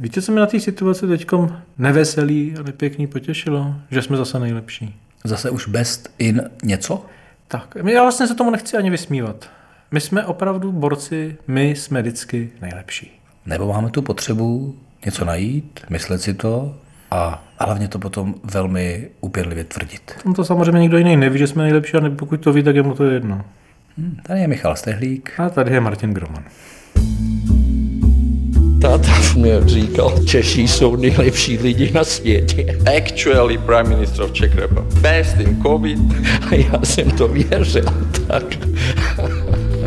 Víte, co mi na té situaci teď neveselý a nepěkný potěšilo? Že jsme zase nejlepší. Zase už best in něco? Tak, já vlastně se tomu nechci ani vysmívat. My jsme opravdu borci, my jsme vždycky nejlepší. Nebo máme tu potřebu něco najít, myslet si to a hlavně to potom velmi upěrlivě tvrdit. Tam to samozřejmě nikdo jiný neví, že jsme nejlepší, a pokud to ví, tak je mu to jedno. Hmm, tady je Michal Stehlík. A tady je Martin Groman. Táta mě říkal, Češi jsou nejlepší lidi na světě. Actually Prime Minister of Czech Republic. Best in COVID. A já jsem to věřil. Tak.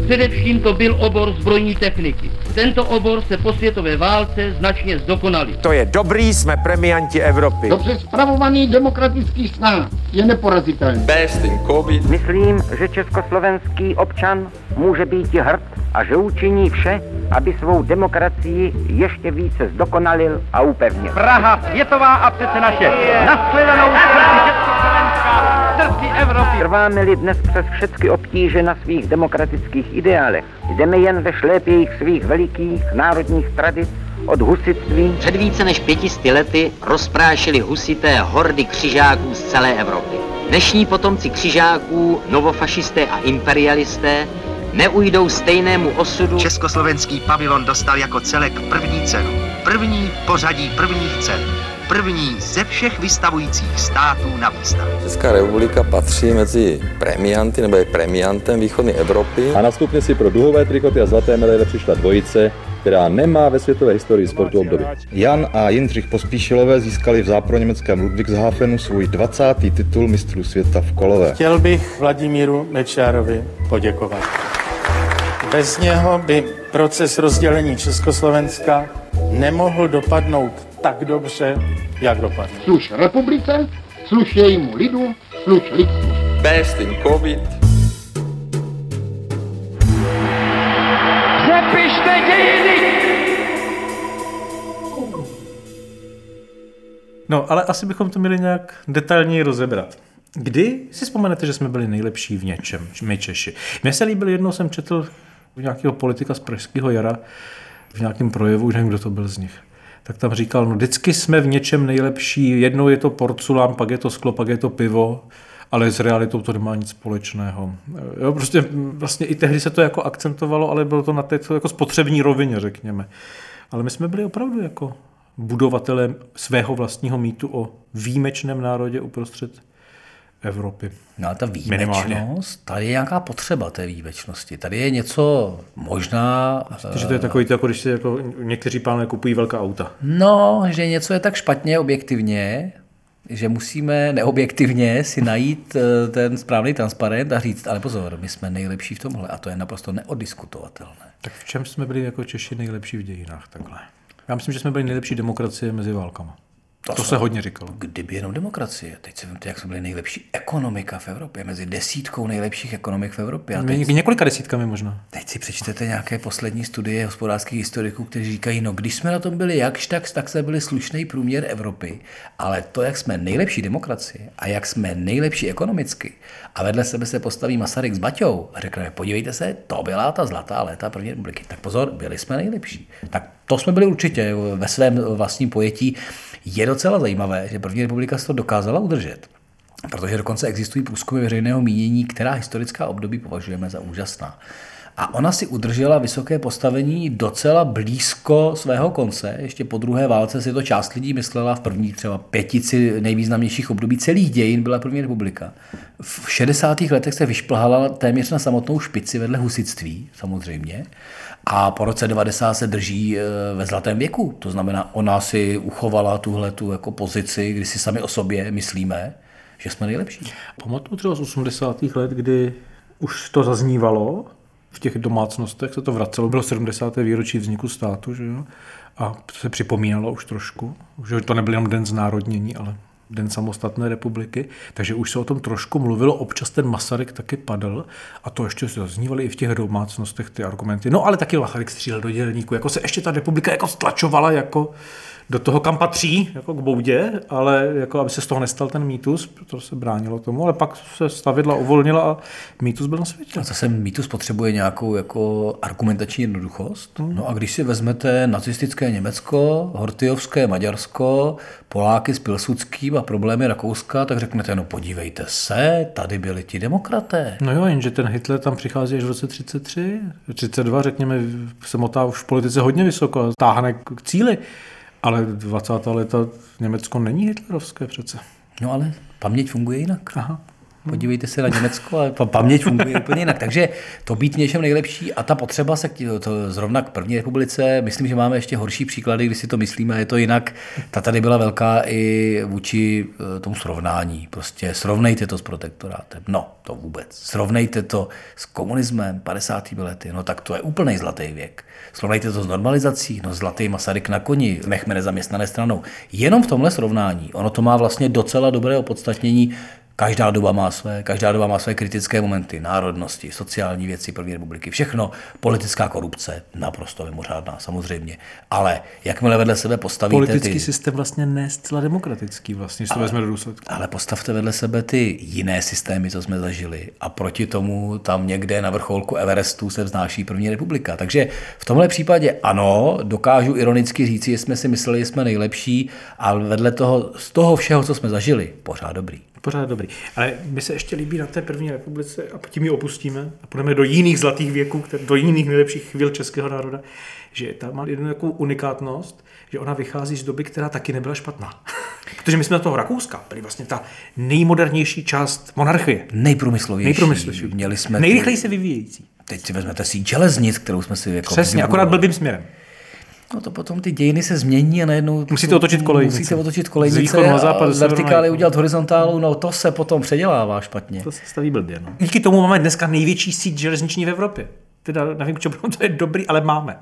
Především to byl obor zbrojní techniky. Tento obor se po světové válce značně zdokonalil. To je dobrý, jsme premianti Evropy. Dobře spravovaný demokratický stát je neporazitelný. Best in COVID. Myslím, že československý občan může být hrd a že učiní vše, aby svou demokracii ještě více zdokonalil a upevnil. Praha světová a přece naše. Nashledanou srdci Evropy. Trváme-li dnes přes všechny obtíže na svých demokratických ideálech, jdeme jen ve šlépějích svých velikých národních tradic od husitství. Před více než pětisty lety rozprášili husité hordy křižáků z celé Evropy. Dnešní potomci křižáků, novofašisté a imperialisté neujdou stejnému osudu. Československý pavilon dostal jako celek první cenu. První pořadí prvních cen. První ze všech vystavujících států na výstavě. Česká republika patří mezi premianty nebo je premiantem východní Evropy. A nastupně si pro duhové trikoty a zlaté medaile přišla dvojice, která nemá ve světové historii sportu období. Jan a Jindřich Pospíšilové získali v záproněmeckém Ludwigshafenu svůj 20. titul mistrů světa v kolové. Chtěl bych Vladimíru Mečiarovi poděkovat. Bez něho by proces rozdělení Československa nemohl dopadnout tak dobře, jak dopadl. Sluš republice, sluš jejímu lidu, sluš lidstvu. Best in COVID. Přepište dějiny! No, ale asi bychom to měli nějak detailněji rozebrat. Kdy si vzpomenete, že jsme byli nejlepší v něčem, my Češi? Mně se líbil, jednou jsem četl nějakého politika z Pražského jara v nějakém projevu, už nevím, kdo to byl z nich tak tam říkal, no vždycky jsme v něčem nejlepší, jednou je to porculán, pak je to sklo, pak je to pivo, ale s realitou to nemá nic společného. Jo, prostě vlastně i tehdy se to jako akcentovalo, ale bylo to na té jako spotřební rovině, řekněme. Ale my jsme byli opravdu jako budovatelem svého vlastního mýtu o výjimečném národě uprostřed Evropy. No a ta výjimečnost, tady je nějaká potřeba té výjimečnosti. Tady je něco možná... Myslíte, že to je takový, jako když si jako někteří pánové kupují velká auta. No, že něco je tak špatně objektivně, že musíme neobjektivně si najít eh, ten správný transparent a říct, ale pozor, my jsme nejlepší v tomhle a to je naprosto neodiskutovatelné. Tak v čem jsme byli jako Češi nejlepší v dějinách takhle? Já myslím, že jsme byli nejlepší demokracie mezi válkama. To, to se hodně říkalo. Kdyby jenom demokracie. Teď si vemte, jak jsme byli nejlepší ekonomika v Evropě, mezi desítkou nejlepších ekonomik v Evropě. A teď, několika desítkami možná. Teď si přečtete nějaké poslední studie hospodářských historiků, kteří říkají, no když jsme na tom byli jakž tak, tak jsme byli slušný průměr Evropy, ale to, jak jsme nejlepší demokracie a jak jsme nejlepší ekonomicky a vedle sebe se postaví Masaryk s Baťou a řekneme, podívejte se, to byla ta zlatá léta první republiky. Tak pozor, byli jsme nejlepší. Tak to jsme byli určitě ve svém vlastním pojetí. Je docela zajímavé, že první republika se to dokázala udržet. Protože dokonce existují průzkumy veřejného mínění, která historická období považujeme za úžasná. A ona si udržela vysoké postavení docela blízko svého konce. Ještě po druhé válce si to část lidí myslela v první třeba pětici nejvýznamnějších období celých dějin byla první republika. V 60. letech se vyšplhala téměř na samotnou špici vedle husitství, samozřejmě. A po roce 90 se drží e, ve zlatém věku. To znamená, ona si uchovala tuhle tu jako pozici, kdy si sami o sobě myslíme, že jsme nejlepší. Pamatuju třeba z 80. let, kdy už to zaznívalo, v těch domácnostech se to vracelo, bylo 70. výročí vzniku státu, že jo? A se připomínalo už trošku, že to nebyl jenom den znárodnění, ale den samostatné republiky, takže už se o tom trošku mluvilo, občas ten Masaryk taky padl a to ještě se zaznívaly i v těch domácnostech ty argumenty. No ale taky Masaryk střílel do dělníku, jako se ještě ta republika jako stlačovala jako do toho, kam patří, jako k boudě, ale jako aby se z toho nestal ten mýtus, protože se bránilo tomu, ale pak se stavidla uvolnila a mýtus byl na světě. A zase mýtus potřebuje nějakou jako argumentační jednoduchost. No a když si vezmete nacistické Německo, Hortyovské Maďarsko, Poláky s Pilsudským a problémy Rakouska, tak řeknete, no podívejte se, tady byli ti demokraté. No jo, jenže ten Hitler tam přichází až v roce 33, 32, řekněme, se motá už v politice hodně vysoko, táhne k cíli. Ale 20. leta Německo není hitlerovské přece. No ale paměť funguje jinak. Aha. Podívejte se na Německo, ale paměť funguje úplně jinak. Takže to být něčem nejlepší a ta potřeba se k, to zrovna k první republice, myslím, že máme ještě horší příklady, když si to myslíme, je to jinak. Ta tady byla velká i vůči eh, tomu srovnání. Prostě srovnejte to s protektorátem. No, to vůbec. Srovnejte to s komunismem 50. lety. No tak to je úplný zlatý věk. Srovnejte to s normalizací, no zlatý Masaryk na koni, nechme nezaměstnané stranou. Jenom v tomhle srovnání, ono to má vlastně docela dobré opodstatnění, Každá doba má své, každá doba má své kritické momenty, národnosti, sociální věci první republiky, všechno, politická korupce, naprosto mimořádná, samozřejmě. Ale jakmile vedle sebe postavíte Politický ty... systém vlastně ne zcela demokratický, vlastně, to vezme do důsledku. Ale postavte vedle sebe ty jiné systémy, co jsme zažili a proti tomu tam někde na vrcholku Everestu se vznáší první republika. Takže v tomhle případě ano, dokážu ironicky říci, že jsme si mysleli, že jsme nejlepší, ale vedle toho, z toho všeho, co jsme zažili, pořád dobrý pořád dobrý. Ale mi se ještě líbí na té první republice a tím ji opustíme a půjdeme do jiných zlatých věků, do jiných nejlepších chvíl českého národa, že tam má jednu takovou unikátnost, že ona vychází z doby, která taky nebyla špatná. Protože my jsme na toho Rakouska byli vlastně ta nejmodernější část monarchie. Nejprůmyslovější. Nejprůmyslovější. Měli jsme Nejrychleji se vyvíjející. Teď si vezmete si železnic, kterou jsme si jako Přesně, akorát blbým směrem. No to potom ty dějiny se změní a najednou... Musíte otočit kolejnice. Musíte otočit kolejnice na západ, a vertikály udělat horizontálu, no to se potom předělává špatně. To se staví blbě, no. Díky tomu máme dneska největší síť železniční v Evropě. Teda nevím, čemu to je dobrý, ale máme.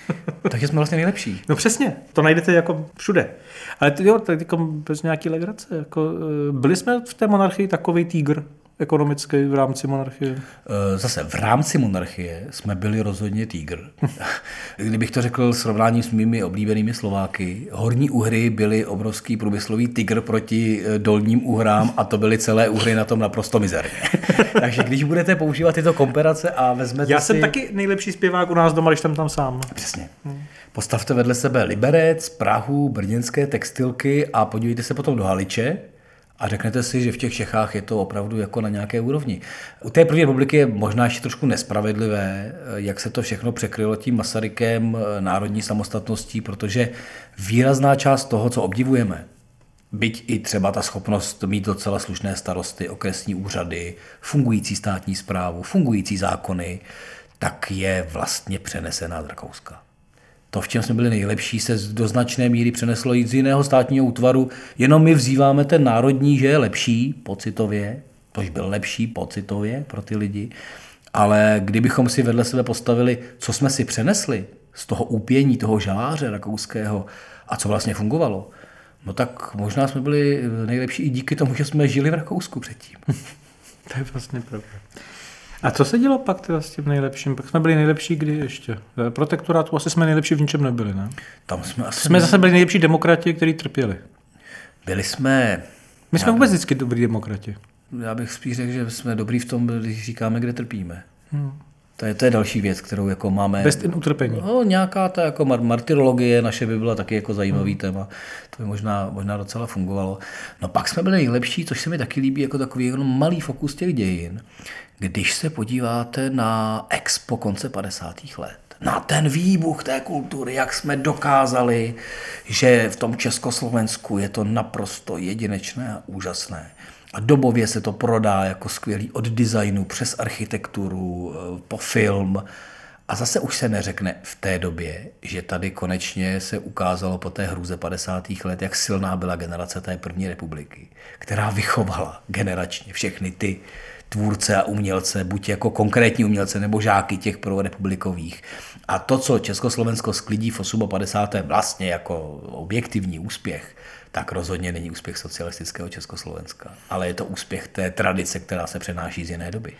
Takže jsme vlastně nejlepší. No přesně, to najdete jako všude. Ale ty, jo, tak jako bez nějaký legrace. Jako, eh, byli jsme v té monarchii takový týgr, ekonomický v rámci monarchie? Eh, zase v rámci monarchie jsme byli rozhodně týgr. Kdybych to řekl srovnáním s mými oblíbenými Slováky, horní uhry byly obrovský průmyslový tygr proti eh, dolním uhrám a to byly celé uhry na tom naprosto mizerně. Takže když budete používat tyto komparace a vezmete Já jsem si... taky nejlepší zpěvák u nás doma, když jsem tam sám. Přesně. Hmm. Postavte vedle sebe Liberec, Prahu, brněnské textilky a podívejte se potom do Haliče, a řeknete si, že v těch Čechách je to opravdu jako na nějaké úrovni. U té první republiky je možná ještě trošku nespravedlivé, jak se to všechno překrylo tím Masarykem národní samostatností, protože výrazná část toho, co obdivujeme, byť i třeba ta schopnost mít docela slušné starosty, okresní úřady, fungující státní zprávu, fungující zákony, tak je vlastně přenesená z Rakouska to, v čem jsme byli nejlepší, se do značné míry přeneslo i z jiného státního útvaru. Jenom my vzýváme ten národní, že je lepší pocitově, tož byl lepší pocitově pro ty lidi, ale kdybychom si vedle sebe postavili, co jsme si přenesli z toho úpění, toho žaláře rakouského a co vlastně fungovalo, no tak možná jsme byli nejlepší i díky tomu, že jsme žili v Rakousku předtím. to je vlastně pravda. A co se dělo pak teda s tím nejlepším? Pak jsme byli nejlepší kdy ještě? Protektorátu asi jsme nejlepší v ničem nebyli, ne? Tam jsme asi... Jsme zase byli nejlepší demokrati, kteří trpěli. Byli jsme... My jsme vůbec vždycky dobrý demokrati. Já bych spíš řekl, že jsme dobrý v tom, když říkáme, kde trpíme. Hmm. To je, to je další věc, kterou jako máme. Bez in utrpení. No, nějaká ta jako martyrologie naše by byla taky jako zajímavý hmm. téma. To by možná, možná docela fungovalo. No pak jsme byli nejlepší, což se mi taky líbí jako takový jenom malý fokus těch dějin. Když se podíváte na expo konce 50. let, na ten výbuch té kultury, jak jsme dokázali, že v tom Československu je to naprosto jedinečné a úžasné. A dobově se to prodá jako skvělý od designu přes architekturu, eh, po film. A zase už se neřekne v té době, že tady konečně se ukázalo po té hruze 50. let, jak silná byla generace té první republiky, která vychovala generačně všechny ty tvůrce a umělce, buď jako konkrétní umělce nebo žáky těch prvorepublikových. A to, co Československo sklidí v 58. vlastně jako objektivní úspěch, tak rozhodně není úspěch socialistického Československa, ale je to úspěch té tradice, která se přenáší z jiné doby.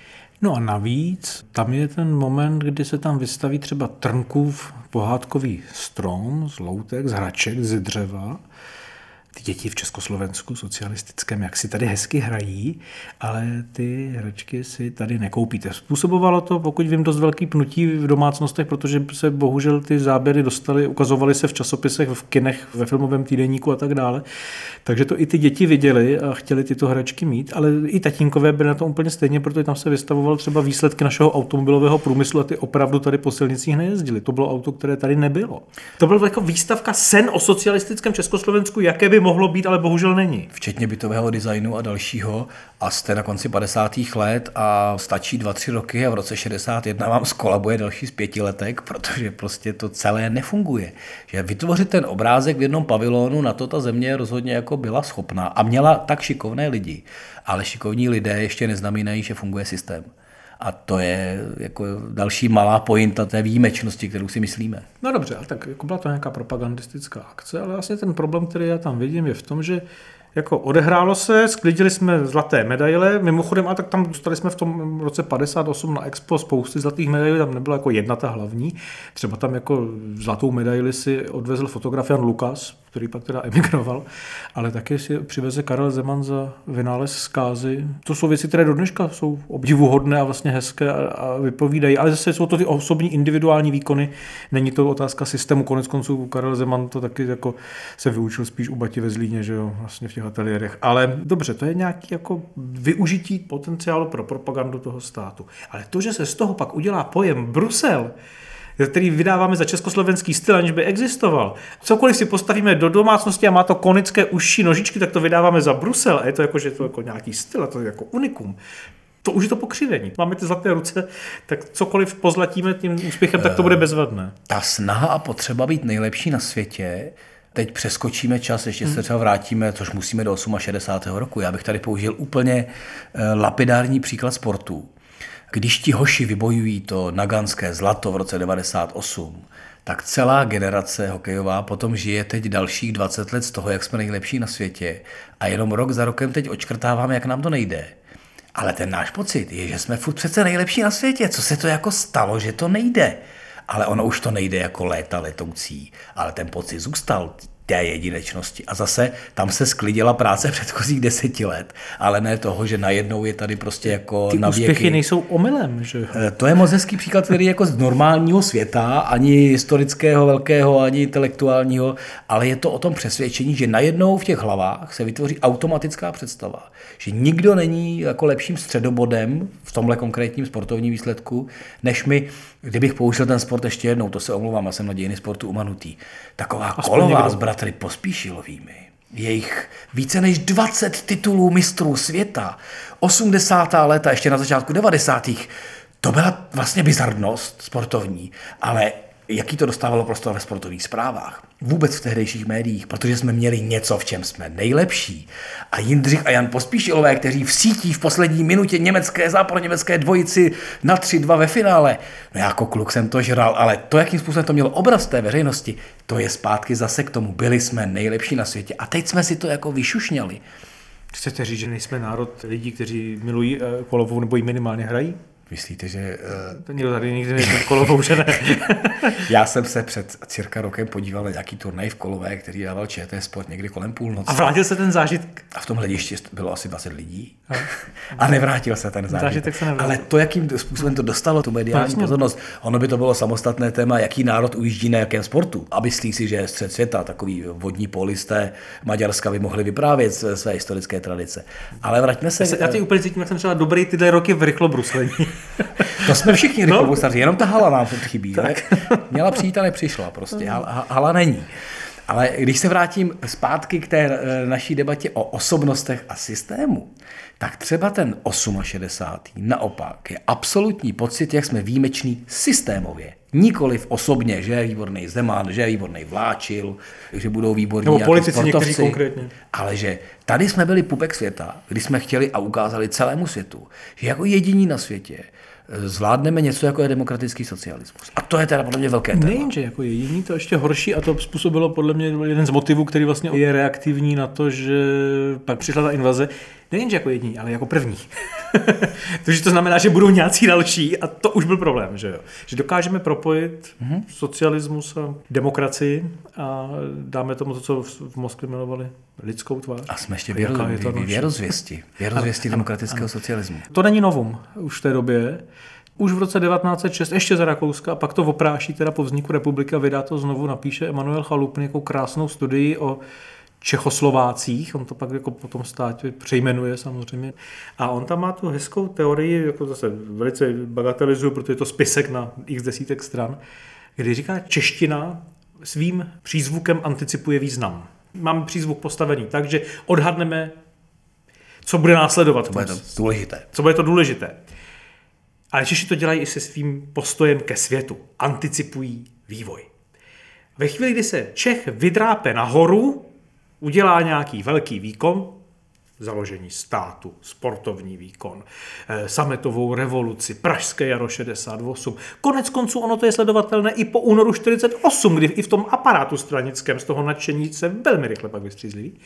No a navíc tam je ten moment, kdy se tam vystaví třeba Trnkův pohádkový strom z loutek, z hraček, z dřeva, ty děti v Československu socialistickém, jak si tady hezky hrají, ale ty hračky si tady nekoupíte. Způsobovalo to, pokud vím, dost velký pnutí v domácnostech, protože se bohužel ty záběry dostaly, ukazovaly se v časopisech, v kinech, ve filmovém týdenníku a tak dále. Takže to i ty děti viděli a chtěli tyto hračky mít, ale i tatínkové byly na to úplně stejně, protože tam se vystavoval třeba výsledky našeho automobilového průmyslu a ty opravdu tady po silnicích nejezdili. To bylo auto, které tady nebylo. To byla jako výstavka sen o socialistickém Československu, jaké by mohlo být, ale bohužel není. Včetně bytového designu a dalšího. A jste na konci 50. let a stačí 2-3 roky a v roce 61 vám skolabuje další z pěti letek, protože prostě to celé nefunguje. Že vytvořit ten obrázek v jednom pavilonu, na to ta země rozhodně jako byla schopná a měla tak šikovné lidi. Ale šikovní lidé ještě neznamenají, že funguje systém. A to je jako další malá pointa té výjimečnosti, kterou si myslíme. No dobře, ale tak jako byla to nějaká propagandistická akce, ale vlastně ten problém, který já tam vidím, je v tom, že jako odehrálo se, sklidili jsme zlaté medaile, mimochodem, a tak tam dostali jsme v tom roce 58 na Expo spousty zlatých medailí, tam nebyla jako jedna ta hlavní, třeba tam jako zlatou medaili si odvezl fotograf Jan Lukas, který pak teda emigroval, ale taky si přiveze Karel Zeman za vynález zkázy. To jsou věci, které do dneška jsou obdivuhodné a vlastně hezké a, a vypovídají, ale zase jsou to ty osobní individuální výkony, není to otázka systému, konec konců Karel Zeman to taky jako se vyučil spíš u Bati ve Zlíně, že jo, vlastně v těch ateliérech. Ale dobře, to je nějaký jako využití potenciálu pro propagandu toho státu. Ale to, že se z toho pak udělá pojem Brusel, který vydáváme za československý styl, aniž by existoval. Cokoliv si postavíme do domácnosti a má to konické užší nožičky, tak to vydáváme za Brusel a je to jako, že je to jako nějaký styl a to je jako unikum to už je to pokřivení. Máme ty zlaté ruce, tak cokoliv pozlatíme tím úspěchem, tak to bude bezvadné. Ta snaha a potřeba být nejlepší na světě teď přeskočíme čas, ještě se třeba vrátíme, což musíme do 68. roku. Já bych tady použil úplně eh, lapidární příklad sportu. Když ti hoši vybojují to naganské zlato v roce 98, tak celá generace hokejová potom žije teď dalších 20 let z toho, jak jsme nejlepší na světě a jenom rok za rokem teď očkrtáváme, jak nám to nejde. Ale ten náš pocit je, že jsme furt přece nejlepší na světě. Co se to jako stalo, že to nejde? Ale ono už to nejde jako léta letoucí, ale ten pocit zůstal té jedinečnosti. A zase tam se sklidila práce předchozích deseti let, ale ne toho, že najednou je tady prostě jako Ty na věky. úspěchy nejsou omylem, že Eh, To je moc hezký příklad, který je jako z normálního světa, ani historického, velkého, ani intelektuálního, ale je to o tom přesvědčení, že najednou v těch hlavách se vytvoří automatická představa, že nikdo není jako lepším středobodem v tomhle konkrétním sportovním výsledku, než my, kdybych použil ten sport ještě jednou, to se omlouvám, já jsem na dějiny sportu umanutý, taková Aspoň kolová někdo. s bratry Pospíšilovými, jejich více než 20 titulů mistrů světa, 80. léta, ještě na začátku 90. To byla vlastně bizarnost sportovní, ale jaký to dostávalo prostor ve sportovních zprávách? Vůbec v tehdejších médiích, protože jsme měli něco, v čem jsme nejlepší. A Jindřich a Jan Pospíšilové, kteří v sítí v poslední minutě německé, západněmecké dvojici na 3-2 ve finále. No jako kluk jsem to žral, ale to, jakým způsobem to mělo obraz té veřejnosti, to je zpátky zase k tomu. Byli jsme nejlepší na světě. A teď jsme si to jako vyšušňali. Chcete říct, že nejsme národ lidí, kteří milují eh, kolovou nebo ji minimálně hrají? Myslíte, že... Uh... To nikdo tady nikdy nejde kolovou, že ne? Já jsem se před cirka rokem podíval na nějaký turnaj v Kolové, který dával ČT Sport někdy kolem půlnoci. A vrátil se ten zážitek? A v tom hledišti bylo asi 20 lidí. A nevrátil se ten zážitek. Zážitek se nevrátil. Ale to, jakým způsobem to dostalo tu mediální Jasně. pozornost, ono by to bylo samostatné téma, jaký národ ujíždí na jakém sportu. A myslí si, že střed světa, takový vodní polisté Maďarska by mohli vyprávět své své historické tradice. Ale vraťme se... Já, se, já ty úplně cítím, jak jsem třeba dobrý tyhle roky v rychlobruslení. To jsme všichni rychlobruslaři, jenom ta hala nám furt chybí. Tak. Měla přijít a nepřišla prostě. Hala, hala není. Ale když se vrátím zpátky k té eh, naší debatě o osobnostech a systému, tak třeba ten 68. naopak je absolutní pocit, jak jsme výjimeční systémově. Nikoliv osobně, že je výborný Zeman, že je výborný Vláčil, že budou výborní Nebo politici sportovci, konkrétně. ale že tady jsme byli pupek světa, kdy jsme chtěli a ukázali celému světu, že jako jediní na světě eh, zvládneme něco, jako je demokratický socialismus. A to je teda podle mě velké téma. Nejenže jako jediný, to ještě horší a to způsobilo podle mě jeden z motivů, který vlastně je reaktivní na to, že pak přišla ta invaze. Nejenže jako jediný, ale jako první. Takže to znamená, že budou nějací další a to už byl problém, že jo. Že dokážeme propojit mm-hmm. socialismus a demokracii a dáme tomu to, co v Moskvě jmenovali lidskou tvář. A jsme ještě věro, je noční? věrozvěsti. Věrozvěsti demokratického ano. socialismu. To není novum už v té době. Už v roce 1906, ještě za Rakouska, a pak to opráší teda po vzniku republiky a vydá to znovu, napíše Emanuel Chalupný jako krásnou studii o Čechoslovácích, on to pak jako po tom státě přejmenuje samozřejmě. A on tam má tu hezkou teorii, jako zase velice bagatelizuju, protože je to spisek na x desítek stran, kdy říká, čeština svým přízvukem anticipuje význam. Máme přízvuk postavený tak, že odhadneme, co bude následovat. To bude to důležité. Co bude to důležité. Ale Češi to dělají i se svým postojem ke světu. Anticipují vývoj. Ve chvíli, kdy se Čech vydrápe nahoru, udělá nějaký velký výkon, založení státu, sportovní výkon, eh, sametovou revoluci, Pražské jaro 68. Konec konců ono to je sledovatelné i po únoru 48, kdy i v tom aparátu stranickém z toho nadšení se velmi rychle pak vystřízliví.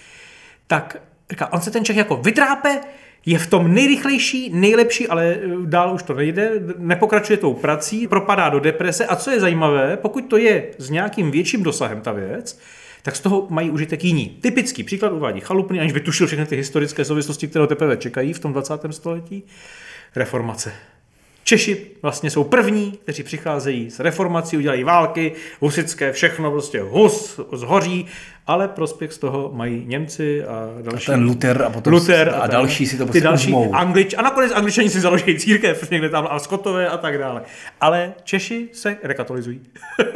Tak říká, on se ten Čech jako vydrápe, je v tom nejrychlejší, nejlepší, ale eh, dál už to nejde, nepokračuje tou prací, propadá do deprese a co je zajímavé, pokud to je s nějakým větším dosahem ta věc, tak z toho mají užitek jiní. Typický příklad uvádí Chalupný, aniž by tušil všechny ty historické souvislosti, které teprve čekají v tom 20. století. Reformace. Češi vlastně jsou první, kteří přicházejí s reformací, udělají války, husické, všechno prostě hus, zhoří, ale prospěch z toho mají Němci a další. A ten Luther a potom Luther a tak- další si to ty prostě další uzmou. Anglič, a nakonec Angličani si založí církev někde tam a Skotové a tak dále. Ale Češi se rekatolizují.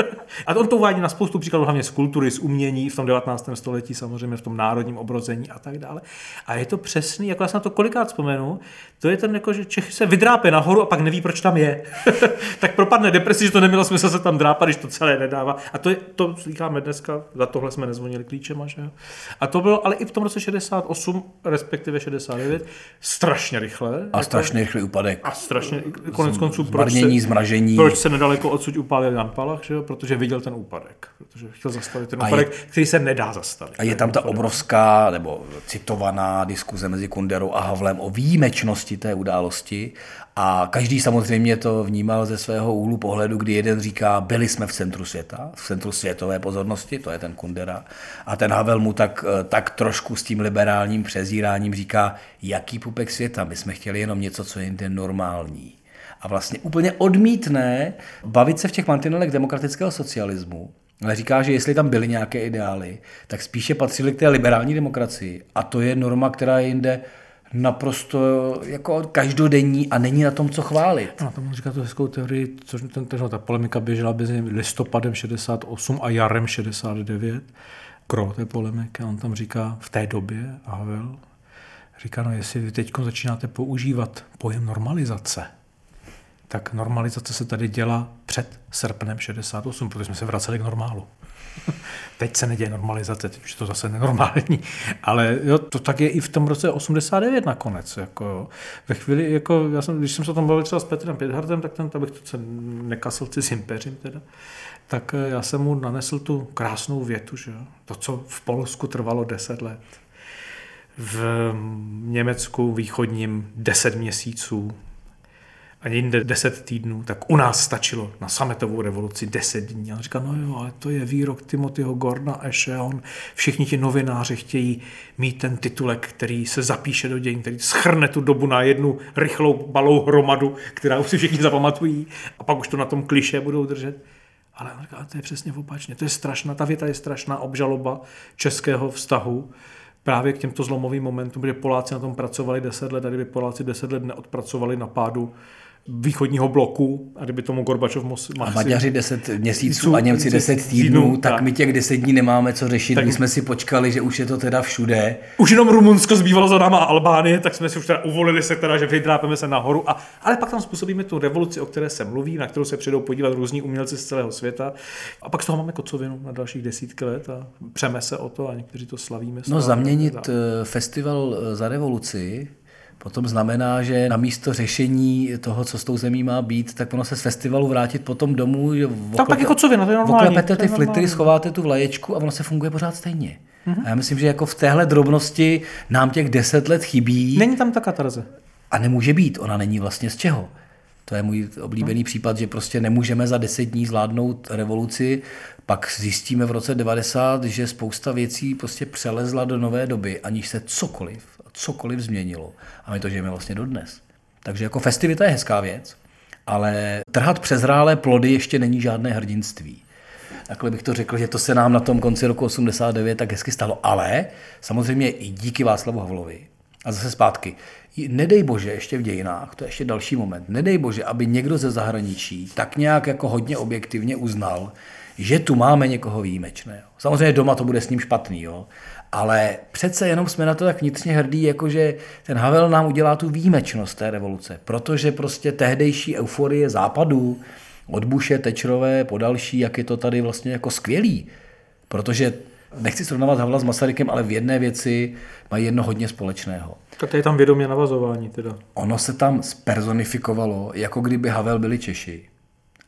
a on to uvádí na spoustu příkladů, hlavně z kultury, z umění v tom 19. století, samozřejmě v tom národním obrození a tak dále. A je to přesný, jako já se na to kolikrát vzpomenu, to je ten, jako, že Čech se vydrápe nahoru a pak neví, proč tam je. tak propadne depresi, že to nemělo smysl se tam drápat, když to celé nedává. A to, je, to slycháme dneska, za tohle jsme nezvonili klíčema, že. A to bylo ale i v tom roce 68, respektive 69, strašně rychle. A strašně rychlý úpadek. A strašně, konec konců, proč se, zmražení. proč se nedaleko odsud upálil Jan Palach, že jo? protože viděl ten úpadek. Protože chtěl zastavit ten A je- úpadek, který se nedá zastavit. A je tam ta obrovská nebo citovaná diskuze mezi Kunderou a Havlem o výjimečnosti té události a každý samozřejmě to vnímal ze svého úhlu pohledu, kdy jeden říká, byli jsme v centru světa, v centru světové pozornosti, to je ten Kundera, a ten Havel mu tak, eh, tak trošku s tím liberálním přezíráním říká, jaký pupek světa, my jsme chtěli jenom něco, co je jinde normální. A vlastně úplně odmítne bavit se v těch mantinelech demokratického socialismu, ale říká, že jestli tam byly nějaké ideály, tak spíše patřily k té liberální demokracii. A to je norma, která je jinde naprosto jako každodenní a není na tom, co chválit. Na on říká tu hezkou teorii, což ten, ten, ta polemika běžela mezi listopadem 68 a jarem 69. Kro té polemiky, on tam říká v té době, Havel, říká, no jestli vy teď začínáte používat pojem normalizace, tak normalizace se tady dělá před srpnem 68, protože jsme se vraceli k normálu. Teď se neděje normalizace, teď už je to zase nenormální. Ale jo, to tak je i v tom roce 89 nakonec. Jako. Ve chvíli, jako, já jsem, když jsem se o tom bavil třeba s Petrem Pěthartem, tak ten, abych to se nekasl cizím peřím teda, tak eh, já jsem mu nanesl tu krásnou větu, že jo. To, co v Polsku trvalo 10 let, v Německu východním 10 měsíců, a jinde 10 týdnů, tak u nás stačilo na sametovou revoluci 10 dní. A on říká, no jo, ale to je výrok Timothyho Gordona Eshe, on, všichni ti novináři chtějí mít ten titulek, který se zapíše do dějin, který schrne tu dobu na jednu rychlou balou hromadu, která už si všichni zapamatují a pak už to na tom kliše budou držet. Ale on říká, to je přesně opačně, to je strašná, ta věta je strašná obžaloba českého vztahu právě k těmto zlomovým momentům, kde Poláci na tom pracovali 10 let a kdyby Poláci 10 let neodpracovali na pádu východního bloku a kdyby tomu Gorbačov mohl... A Maďaři 10 měsíců a Němci 10 týdnů, tak my těch 10 dní nemáme co řešit. Tak... My jsme si počkali, že už je to teda všude. Už jenom Rumunsko zbývalo za náma Albánie, tak jsme si už teda uvolili se teda, že vydrápeme se nahoru. A, ale pak tam způsobíme tu revoluci, o které se mluví, na kterou se přijdou podívat různí umělci z celého světa. A pak z toho máme kocovinu na dalších desítky let a přeme se o to a někteří to slavíme. No zaměnit eh, festival eh, za revoluci potom znamená, že na místo řešení toho, co s tou zemí má být, tak ono se z festivalu vrátit potom domů. Že tak pak jako co vy, no to je normální. Oklepete ty flitry, schováte tu vlaječku a ono se funguje pořád stejně. Mm-hmm. A já myslím, že jako v téhle drobnosti nám těch deset let chybí. Není tam ta katarze. A nemůže být, ona není vlastně z čeho. To je můj oblíbený hmm. případ, že prostě nemůžeme za deset dní zvládnout revoluci, pak zjistíme v roce 90, že spousta věcí prostě přelezla do nové doby, aniž se cokoliv cokoliv změnilo. A my to žijeme vlastně dodnes. Takže jako festivita je hezká věc, ale trhat přezrálé plody ještě není žádné hrdinství. Takhle bych to řekl, že to se nám na tom konci roku 89 tak hezky stalo. Ale samozřejmě i díky Václavu Havlovi. A zase zpátky. Nedej bože, ještě v dějinách, to je ještě další moment, nedej bože, aby někdo ze zahraničí tak nějak jako hodně objektivně uznal, že tu máme někoho výjimečného. Samozřejmě doma to bude s ním špatný, jo? Ale přece jenom jsme na to tak vnitřně hrdí, jakože ten Havel nám udělá tu výjimečnost té revoluce, protože prostě tehdejší euforie západu, od Bushe, Tečrové, po další, jak je to tady vlastně jako skvělý, protože nechci srovnávat Havla s Masarykem, ale v jedné věci mají jedno hodně společného. Tak je tam vědomě navazování teda. Ono se tam spersonifikovalo, jako kdyby Havel byli Češi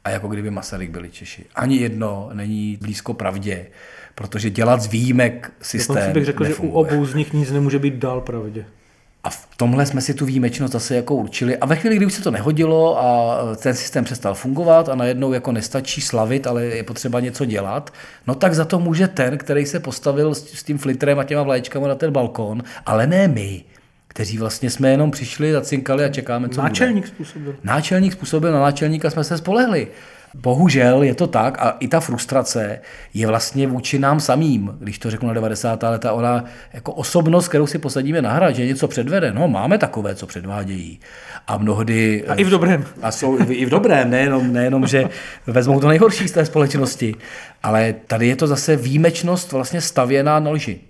a jako kdyby Masaryk byli Češi. Ani jedno není blízko pravdě protože dělat z výjimek systém Dokonce bych řekl, nefunguje. že u obou z nich nic nemůže být dál pravdě. A v tomhle jsme si tu výjimečnost zase jako určili. A ve chvíli, kdy už se to nehodilo a ten systém přestal fungovat a najednou jako nestačí slavit, ale je potřeba něco dělat, no tak za to může ten, který se postavil s, tím flitrem a těma vlaječkama na ten balkon, ale ne my kteří vlastně jsme jenom přišli, zacinkali a čekáme, co Náčelník bude. způsobil. Náčelník způsobil, na náčelníka jsme se spolehli. Bohužel je to tak a i ta frustrace je vlastně vůči nám samým, když to řeknu na 90. leta, ona jako osobnost, kterou si posadíme na hra, že něco předvede, no máme takové, co předvádějí. A mnohdy... A i v dobrém. A jsou i v dobrém, nejenom, nejenom že vezmou to nejhorší z té společnosti, ale tady je to zase výjimečnost vlastně stavěná na lži.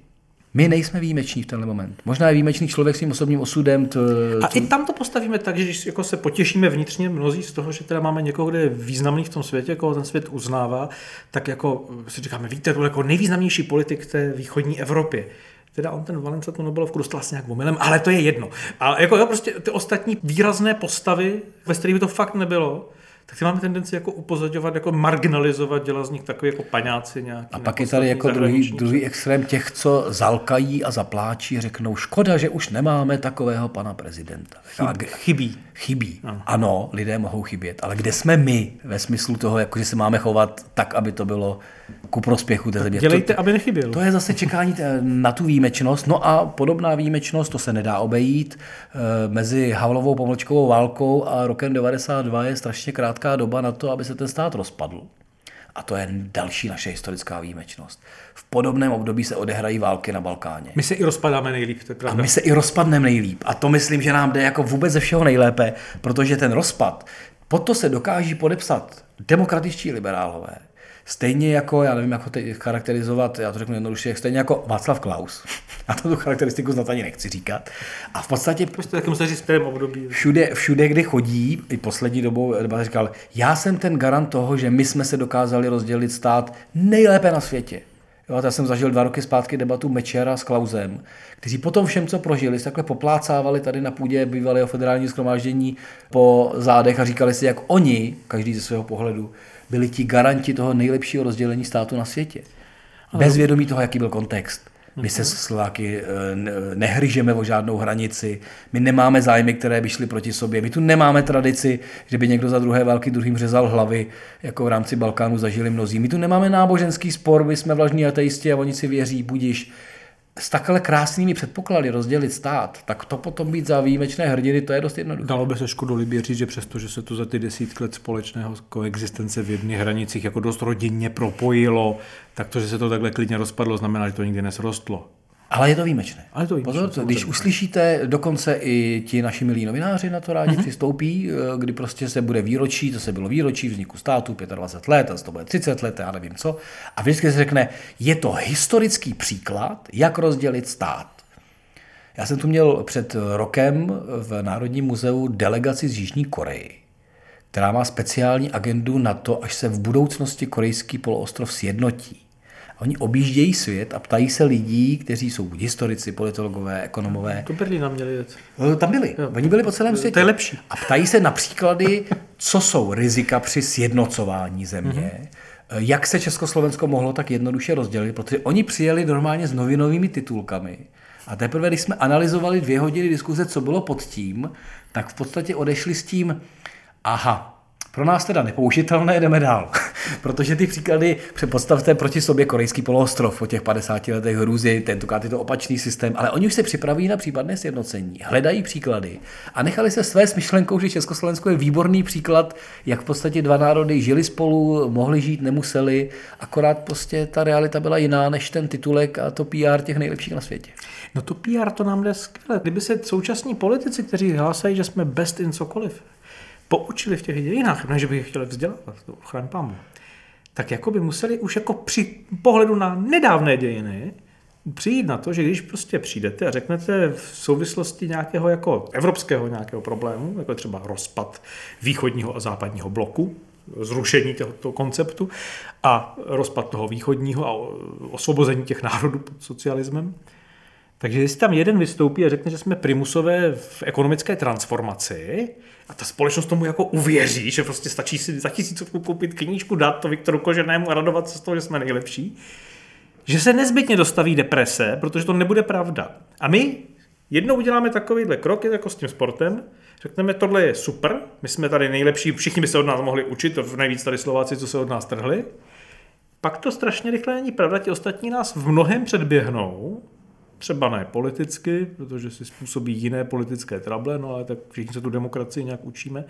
My nejsme výjimeční v tenhle moment. Možná je výjimečný člověk svým osobním osudem. To, a i tam to postavíme tak, že když jako se potěšíme vnitřně mnozí z toho, že teda máme někoho, kde je významný v tom světě, koho ten svět uznává, tak jako si říkáme, víte, to jako nejvýznamnější politik té východní Evropě. Teda on ten Valenca tu Nobelovku dostal asi nějak omylem, ale to je jedno. A jako jo, prostě ty ostatní výrazné postavy, ve kterých by to fakt nebylo, tak ty máme tendenci jako upozorňovat, jako marginalizovat, dělat z nich takový jako paňáci nějaký. A pak je tady jako druhý, druhý extrém těch, co zalkají a zapláčí, řeknou, škoda, že už nemáme takového pana prezidenta. Chyb, chybí. Chybí. Ano. ano, lidé mohou chybět, ale kde jsme my ve smyslu toho, jako že se máme chovat tak, aby to bylo ku prospěchu té země. Dělejte, to, aby nechybělo. To je zase čekání na tu výjimečnost. No a podobná výjimečnost, to se nedá obejít. E, mezi Havlovou pomlčkovou válkou a rokem 92 je strašně krátká doba na to, aby se ten stát rozpadl. A to je další naše historická výjimečnost. V podobném období se odehrají války na Balkáně. My se i rozpadáme nejlíp, to je pravda. A my se i rozpadneme nejlíp. A to myslím, že nám jde jako vůbec ze všeho nejlépe, protože ten rozpad, pod to se dokáží podepsat demokratičtí liberálové, Stejně jako, já nevím, jako teď charakterizovat, já to řeknu jednoduše, stejně jako Václav Klaus. A to tu charakteristiku snad ani nechci říkat. A v podstatě prostě tak musíš říct v období. Všude, všude, kde chodí, i poslední dobou debata říkal, já jsem ten garant toho, že my jsme se dokázali rozdělit stát nejlépe na světě. Jo, já jsem zažil dva roky zpátky debatu Mečera s Klausem, kteří potom všem, co prožili, se takhle poplácávali tady na půdě bývalého federálního schromáždění po zádech a říkali si, jak oni, každý ze svého pohledu, byli ti garanti toho nejlepšího rozdělení státu na světě. Bez vědomí toho, jaký byl kontext. My se Slováky eh, nehryžeme o žádnou hranici, my nemáme zájmy, které by šly proti sobě, my tu nemáme tradici, že by někdo za druhé války druhým řezal hlavy, jako v rámci Balkánu zažili mnozí. My tu nemáme náboženský spor, my jsme vlažní ateisti a oni si věří, budíš s takhle krásnými předpoklady rozdělit stát, tak to potom být za výjimečné hrdiny, to je dost jednoduché. Dalo by se škodolibě říct, že přesto, že se to za ty desítky let společného koexistence v jedných hranicích jako dost rodinně propojilo, tak to, že se to takhle klidně rozpadlo, znamená, že to nikdy nesrostlo. Ale je to výjimečné. Ale je to výjimečné. Pozor, když uslyšíte, dokonce i ti naši milí novináři na to rádi Mhm. mm-hmm. přistoupí, eh, kdy prostě se bude výročí, to se bylo výročí vzniku státu, 25 let, a to bude 30 let, já nevím co. A vždycky se řekne, je to historický příklad, jak rozdělit stát. Já jsem tu měl před rokem v Národním muzeu delegaci z Jižní Koreji, která má speciální agendu na to, až se v budoucnosti korejský poloostrov sjednotí. Oni objíždějí svět a ptají se lidí, kteří jsou buď historici, politologové, ekonomové. Do Berlína měli jet. Eh, Tam byli. Jo. Oni byli po celém To je světě. lepší. A ptají se na příklady, co jsou rizika při sjednocování země, Mhm. Eh, jak se Československo mohlo tak jednoduše rozdělit, protože oni přijeli normálně s novinovými titulkami. A teprve, když jsme analyzovali dvě hodiny diskuze, co bylo pod tím, tak v podstatě odešli s tím, aha, pro nás teda nepoužitelné, jdeme dál. Protože ty příklady, předpostavte proti sobě korejský poloostrov po těch 50 letech hrůzy, tentokrát je to opačný systém, ale oni už se připraví na případné sjednocení, hledají příklady a nechali se své s myšlenkou, že Československo je výborný příklad, jak v podstatě dva národy žili spolu, mohli žít, nemuseli, akorát prostě ta realita byla jiná než ten titulek a to PR těch nejlepších na světě. No to PR to nám jde skvěle. Kdyby se současní politici, kteří hlásají, že jsme best in cokoliv, poučili v těch dějinách, ne, že by je chtěli vzdělávat, to chraň pámu, tak jako by museli už jako při pohledu na nedávné dějiny přijít na to, že když prostě přijdete a řeknete v souvislosti nějakého jako evropského nějakého problému, jako třeba rozpad východního a západního bloku, zrušení tohoto konceptu a rozpad toho východního a osvobození těch národů pod socialismem, takže jestli tam jeden vystoupí a řekne, že jsme primusové v ekonomické transformaci a ta společnost tomu jako uvěří, že prostě stačí si za tisícovku koupit knížku, dát to Viktoru Koženému a radovat se z toho, že jsme nejlepší, že se nezbytně dostaví deprese, protože to nebude pravda. A my jednou uděláme takovýhle krok, jako s tím sportem, řekneme, tohle je super, my jsme tady nejlepší, všichni by se od nás mohli učit, nejvíc tady Slováci, co se od nás trhli, pak to strašně rychle není pravda, ti ostatní nás v mnohem předběhnou, třeba ne politicky, protože si způsobí jiné politické trable, no ale tak všichni se tu demokracii nějak učíme.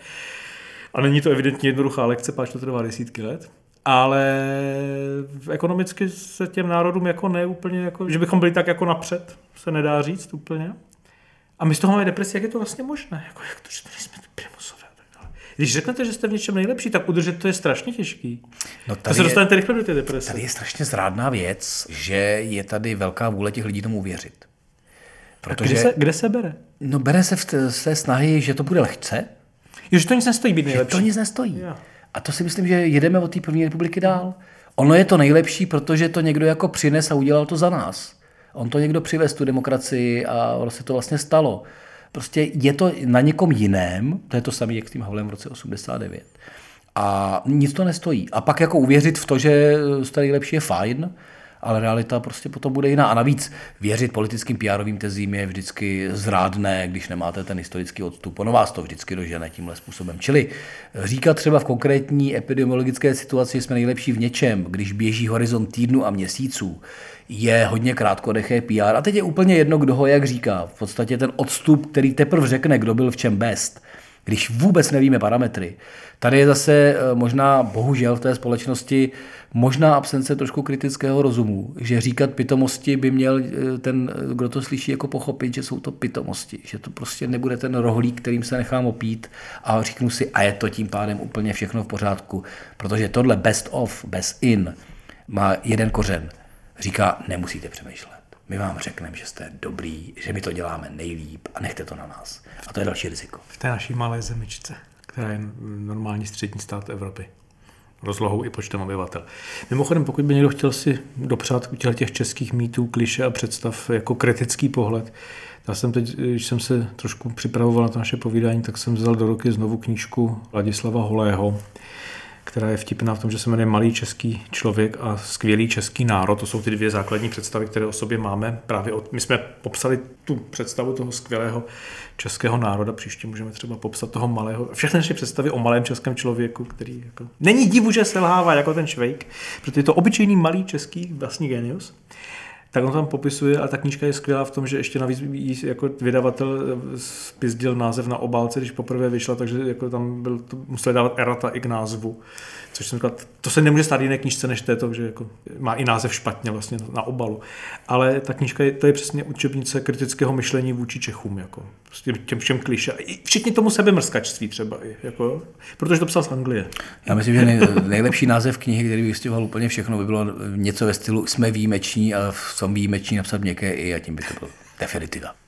A není to evidentně jednoduchá lekce, páč to trvá desítky let. Ale ekonomicky se těm národům jako ne úplně, jako, že bychom byli tak jako napřed, se nedá říct úplně. A my z toho máme depresi, jak je to vlastně možné? Jako, jak to, že to nejsme ty primusové. Když řeknete, že jste v něčem nejlepší, tak udržet to je strašně těžký. No to se dostanete rychle do té deprese. Tady je strašně zrádná věc, že je tady velká vůle těch lidí tomu uvěřit. Protože... Kde, se, kde se bere? No bere se v té, z té snahy, že to bude lehce. Jo, že to nic nestojí být Že nejlepší. to nic nestojí. Jo. A to si myslím, že jedeme od té první republiky dál. Ono je to nejlepší, protože to někdo jako přines a udělal to za nás. On to někdo přivez tu demokracii a ono se to vlastně stalo. Prostě je to na někom jiném, to je to samé, jak s tím Havlem v roce 89. A nic to nestojí. A pak jako uvěřit v to, že jste nejlepší je fajn, ale realita prostě potom bude jiná. A navíc věřit politickým PR tezím je vždycky zrádné, když nemáte ten historický odstup. Ono vás to vždycky dožene tímhle způsobem. Čili říkat třeba v konkrétní epidemiologické situaci, že jsme nejlepší v něčem, když běží horizont týdnu a měsíců, je hodně krátkodeché PR. A teď je úplně jedno, kdo ho jak říká. V podstatě ten odstup, který teprve řekne, kdo byl v čem best, když vůbec nevíme parametry. Tady je zase možná, bohužel v té společnosti, možná absence trošku kritického rozumu, že říkat pitomosti by měl ten, kdo to slyší, jako pochopit, že jsou to pitomosti, že to prostě nebude ten rohlík, kterým se nechám opít a říknu si, a je to tím pádem úplně všechno v pořádku, protože tohle best of, best in má jeden kořen. Říká, nemusíte přemýšlet. My vám řekneme, že jste dobrý, že my to děláme nejlíp a nechte to na nás. A to je další riziko. V té naší malé zemičce, která je normální střední stát Evropy. Rozlohou i počtem obyvatel. Mimochodem, pokud by někdo chtěl si dopřát u těch českých mýtů, kliše a představ jako kritický pohled, já jsem teď, když jsem se trošku připravoval na to naše povídání, tak jsem vzal do ruky znovu knížku Ladislava Holého, která je vtipná v tom, že se jmenuje Malý český člověk a skvělý český národ. To jsou ty dvě základní představy, které o sobě máme. Právě od, my jsme popsali tu představu toho skvělého českého národa. Příště můžeme třeba popsat toho malého. Všechny naše představy o malém českém člověku, který jako, není divu, že selhává jako ten švejk, protože je to obyčejný malý český vlastní genius. Tak on tam popisuje a ta knížka je skvělá v tom, že ještě navíc jí jako vydavatel spizdil název na obálce, když poprvé vyšla, takže jako tam byl, to museli dávat erata i k názvu. Což jsem říkal, to se nemůže stát jiné knížce než této, že jako má i název špatně vlastně na obalu. Ale ta knížka je, to je přesně učebnice kritického myšlení vůči Čechům, jako s tím, těm všem kliše. I všichni tomu sebemrskačství třeba, jako, protože to psal z Anglie. Já myslím, že nej, nejlepší název knihy, který by vystihoval úplně všechno, by bylo něco ve stylu jsme výjimeční a v tom výjimeční napsat měkké i a tím by to bylo definitiva.